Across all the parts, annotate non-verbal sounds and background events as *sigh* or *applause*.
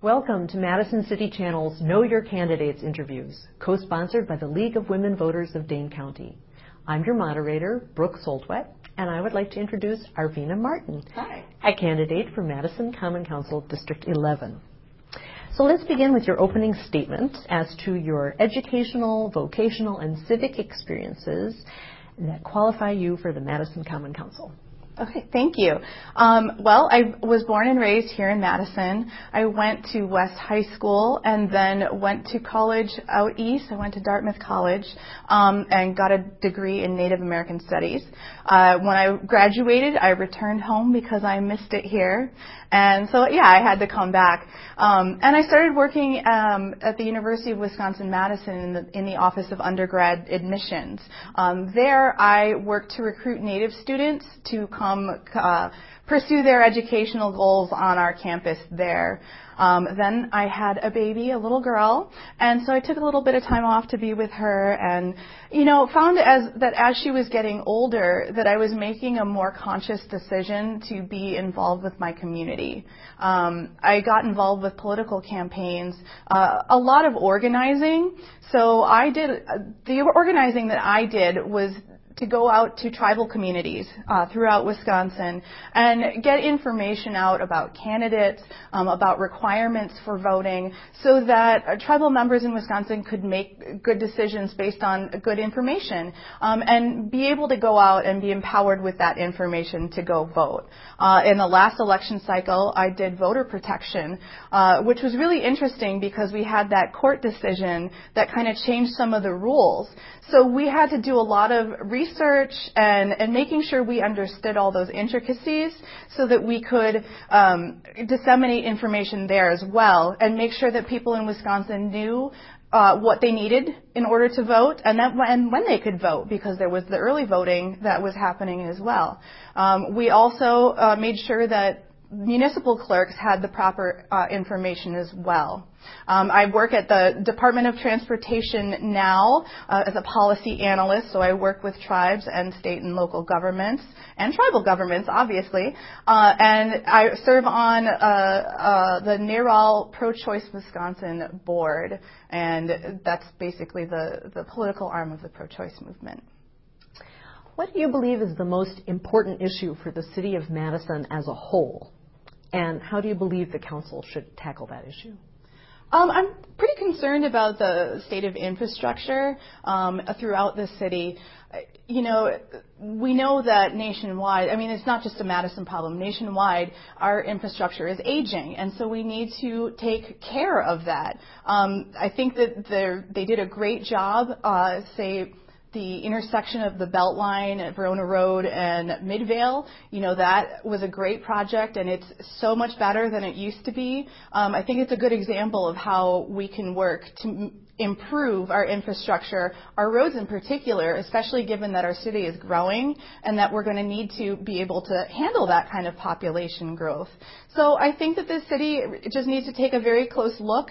Welcome to Madison City Channel's Know Your Candidates interviews, co-sponsored by the League of Women Voters of Dane County. I'm your moderator, Brooke Soltwet, and I would like to introduce Arvina Martin, Hi. a candidate for Madison Common Council District 11. So let's begin with your opening statement as to your educational, vocational, and civic experiences that qualify you for the Madison Common Council. Okay, thank you. Um, well, I was born and raised here in Madison. I went to West High School and then went to college out east. I went to Dartmouth College um, and got a degree in Native American Studies. Uh, when I graduated, I returned home because I missed it here. And so, yeah, I had to come back. Um, and I started working um, at the University of Wisconsin-Madison in the, in the Office of Undergrad Admissions. Um, there, I worked to recruit Native students to come uh, pursue their educational goals on our campus there. Um, then I had a baby, a little girl, and so I took a little bit of time off to be with her, and you know found as that as she was getting older, that I was making a more conscious decision to be involved with my community. Um, I got involved with political campaigns, uh, a lot of organizing. So I did uh, the organizing that I did was to go out to tribal communities uh, throughout Wisconsin and get information out about candidates, um, about requirements for voting, so that uh, tribal members in Wisconsin could make good decisions based on good information um, and be able to go out and be empowered with that information to go vote. Uh, in the last election cycle, I did voter protection, uh, which was really interesting because we had that court decision that kind of changed some of the rules. So we had to do a lot of research and, and making sure we understood all those intricacies so that we could um, disseminate information there as well and make sure that people in Wisconsin knew uh, what they needed in order to vote and, that, and when they could vote because there was the early voting that was happening as well. Um, we also uh, made sure that municipal clerks had the proper uh, information as well. Um, I work at the Department of Transportation now uh, as a policy analyst, so I work with tribes and state and local governments and tribal governments, obviously. Uh, and I serve on uh, uh the NARAL Pro-Choice Wisconsin board, and that's basically the, the political arm of the pro-choice movement. What do you believe is the most important issue for the city of Madison as a whole? And how do you believe the council should tackle that issue? Um, I'm pretty concerned about the state of infrastructure um, throughout the city. You know, we know that nationwide, I mean, it's not just a Madison problem. Nationwide, our infrastructure is aging, and so we need to take care of that. Um, I think that they did a great job, uh, say, the intersection of the Beltline at Verona Road and Midvale, you know, that was a great project and it's so much better than it used to be. Um, I think it's a good example of how we can work to improve our infrastructure, our roads in particular, especially given that our city is growing and that we're going to need to be able to handle that kind of population growth. So I think that this city just needs to take a very close look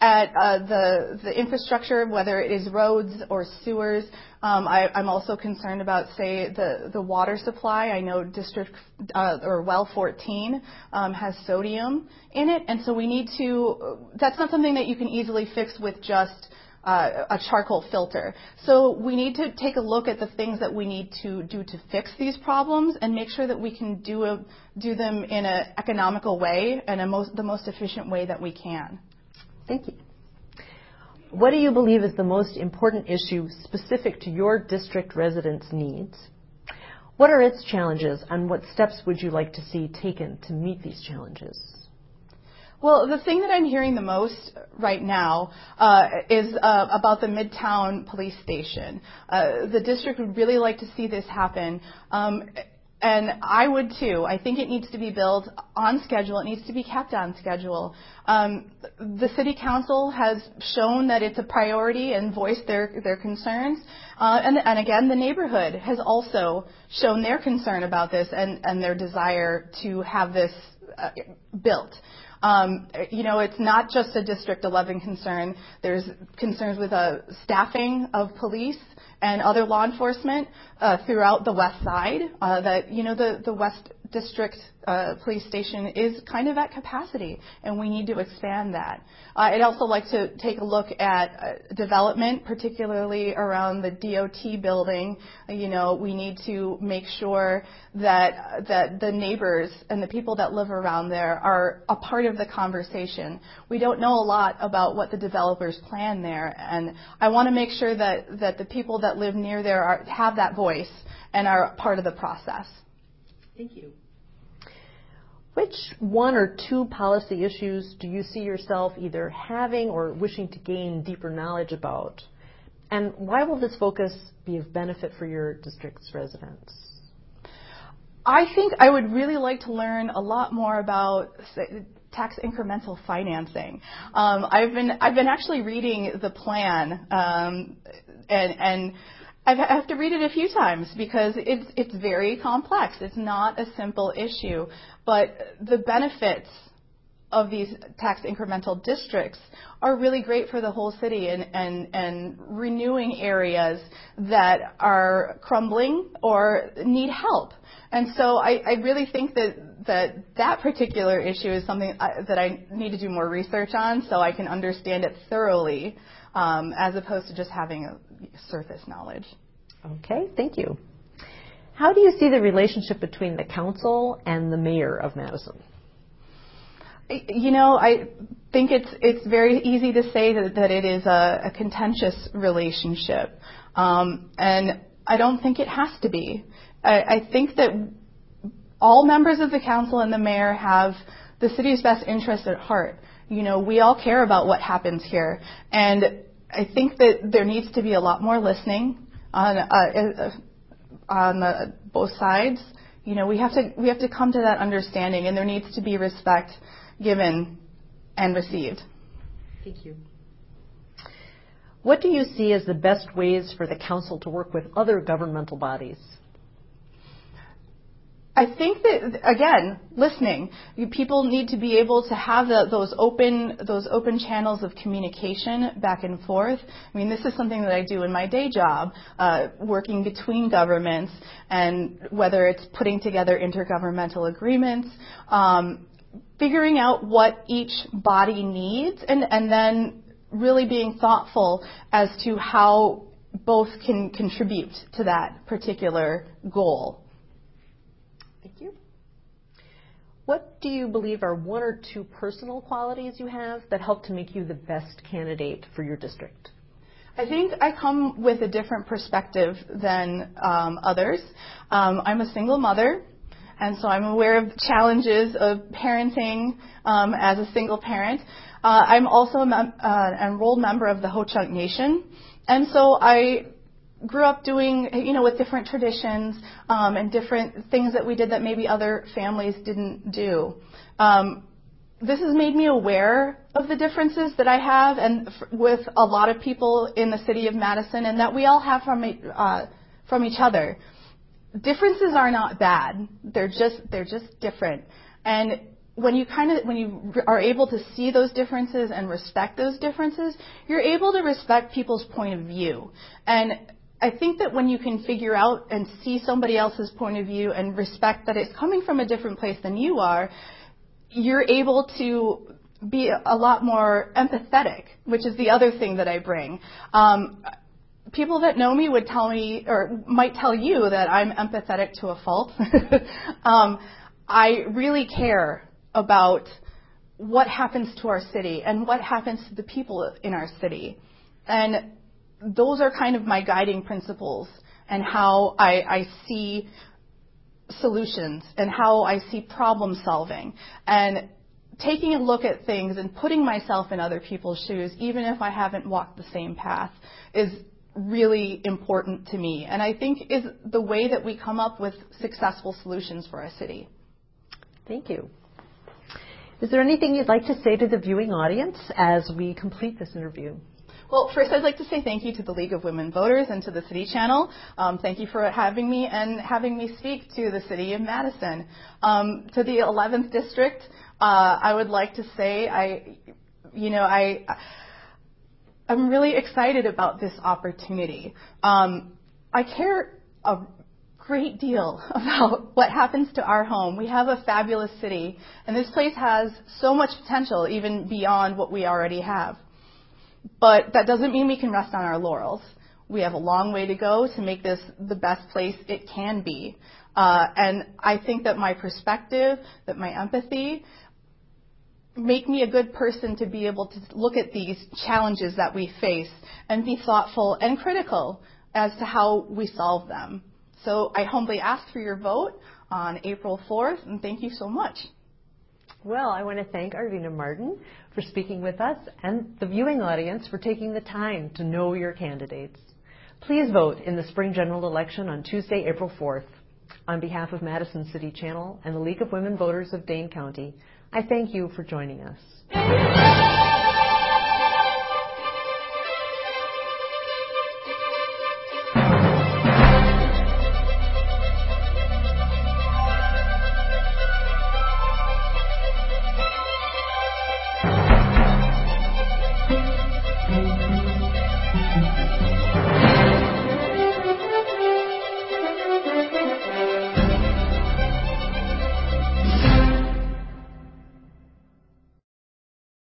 at uh, the, the infrastructure, whether it is roads or sewers. Um, I, I'm also concerned about, say, the, the water supply. I know District uh, or Well 14 um, has sodium in it, and so we need to. That's not something that you can easily fix with just uh, a charcoal filter. So we need to take a look at the things that we need to do to fix these problems and make sure that we can do a, do them in an economical way and a most, the most efficient way that we can. Thank you. What do you believe is the most important issue specific to your district residents' needs? What are its challenges and what steps would you like to see taken to meet these challenges? Well, the thing that I'm hearing the most right now uh, is uh, about the Midtown Police Station. Uh, the district would really like to see this happen. Um, and I would too. I think it needs to be built on schedule. It needs to be kept on schedule. Um, the city council has shown that it's a priority and voiced their their concerns. Uh, and, and again, the neighborhood has also shown their concern about this and, and their desire to have this uh, built. Um, you know, it's not just a District 11 concern. There's concerns with uh, staffing of police and other law enforcement uh, throughout the west side. Uh, that you know, the the west district uh, police station is kind of at capacity, and we need to expand that. Uh, I'd also like to take a look at uh, development, particularly around the DOT building. Uh, you know, we need to make sure that that the neighbors and the people that live around there are a part of the conversation. We don't know a lot about what the developers plan there, and I want to make sure that that the people that live near there are, have that voice and are part of the process. Thank you. Which one or two policy issues do you see yourself either having or wishing to gain deeper knowledge about? And why will this focus be of benefit for your district's residents? I think I would really like to learn a lot more about tax incremental financing. Um, I've been I've been actually reading the plan um, and and I have to read it a few times because it's it's very complex. It's not a simple issue, but the benefits of these tax incremental districts are really great for the whole city and, and, and renewing areas that are crumbling or need help. And so I, I really think that, that that particular issue is something I, that I need to do more research on so I can understand it thoroughly um, as opposed to just having a surface knowledge. Okay, thank you. How do you see the relationship between the council and the mayor of Madison? You know, I think it's it's very easy to say that, that it is a, a contentious relationship, um, and I don't think it has to be. I, I think that all members of the council and the mayor have the city's best interest at heart. You know, we all care about what happens here, and I think that there needs to be a lot more listening on uh, uh, on the, both sides. You know, we have to we have to come to that understanding, and there needs to be respect given and received. Thank you. What do you see as the best ways for the council to work with other governmental bodies? I think that again, listening. You, people need to be able to have the, those open those open channels of communication back and forth. I mean, this is something that I do in my day job, uh, working between governments, and whether it's putting together intergovernmental agreements. Um, figuring out what each body needs and, and then really being thoughtful as to how both can contribute to that particular goal. Thank you. What do you believe are one or two personal qualities you have that help to make you the best candidate for your district? I think I come with a different perspective than um, others. Um, I'm a single mother, and so I'm aware of the challenges of parenting um, as a single parent. Uh, I'm also an uh, enrolled member of the Ho Chunk Nation, and so I grew up doing, you know, with different traditions um, and different things that we did that maybe other families didn't do. Um, this has made me aware of the differences that I have and f- with a lot of people in the city of Madison and that we all have from, uh, from each other. Differences are not bad. They're just, they're just different. And when you kind of when you are able to see those differences and respect those differences, you're able to respect people's point of view. And I think that when you can figure out and see somebody else's point of view and respect that it's coming from a different place than you are, you're able to be a lot more empathetic, which is the other thing that I bring. Um, people that know me would tell me, or might tell you, that I'm empathetic to a fault. *laughs* um, I really care about what happens to our city and what happens to the people in our city. And those are kind of my guiding principles and how I, I see solutions and how I see problem solving. And taking a look at things and putting myself in other people's shoes, even if I haven't walked the same path, is really important to me. And I think is the way that we come up with successful solutions for our city. Thank you. Is there anything you'd like to say to the viewing audience as we complete this interview? Well, first I'd like to say thank you to the League of Women Voters and to the City Channel. Um, thank you for having me and having me speak to the City of Madison. Um, to the 11th District, uh, I would like to say I, you know, I, I'm really excited about this opportunity. Um, I care a great deal *laughs* about what happens to our home. We have a fabulous city, and this place has so much potential, even beyond what we already have. But that doesn't mean we can rest on our laurels. We have a long way to go to make this the best place it can be. Uh, and I think that my perspective, that my empathy, make me a good person to be able to look at these challenges that we face and be thoughtful and critical as to how we solve them. So I humbly ask for your vote on April 4th, and thank you so much. Well, I want to thank Arvina Martin for speaking with us and the viewing audience for taking the time to know your candidates. Please vote in the spring general election on Tuesday, April 4th. On behalf of Madison City Channel and the League of Women Voters of Dane County, I thank you for joining us.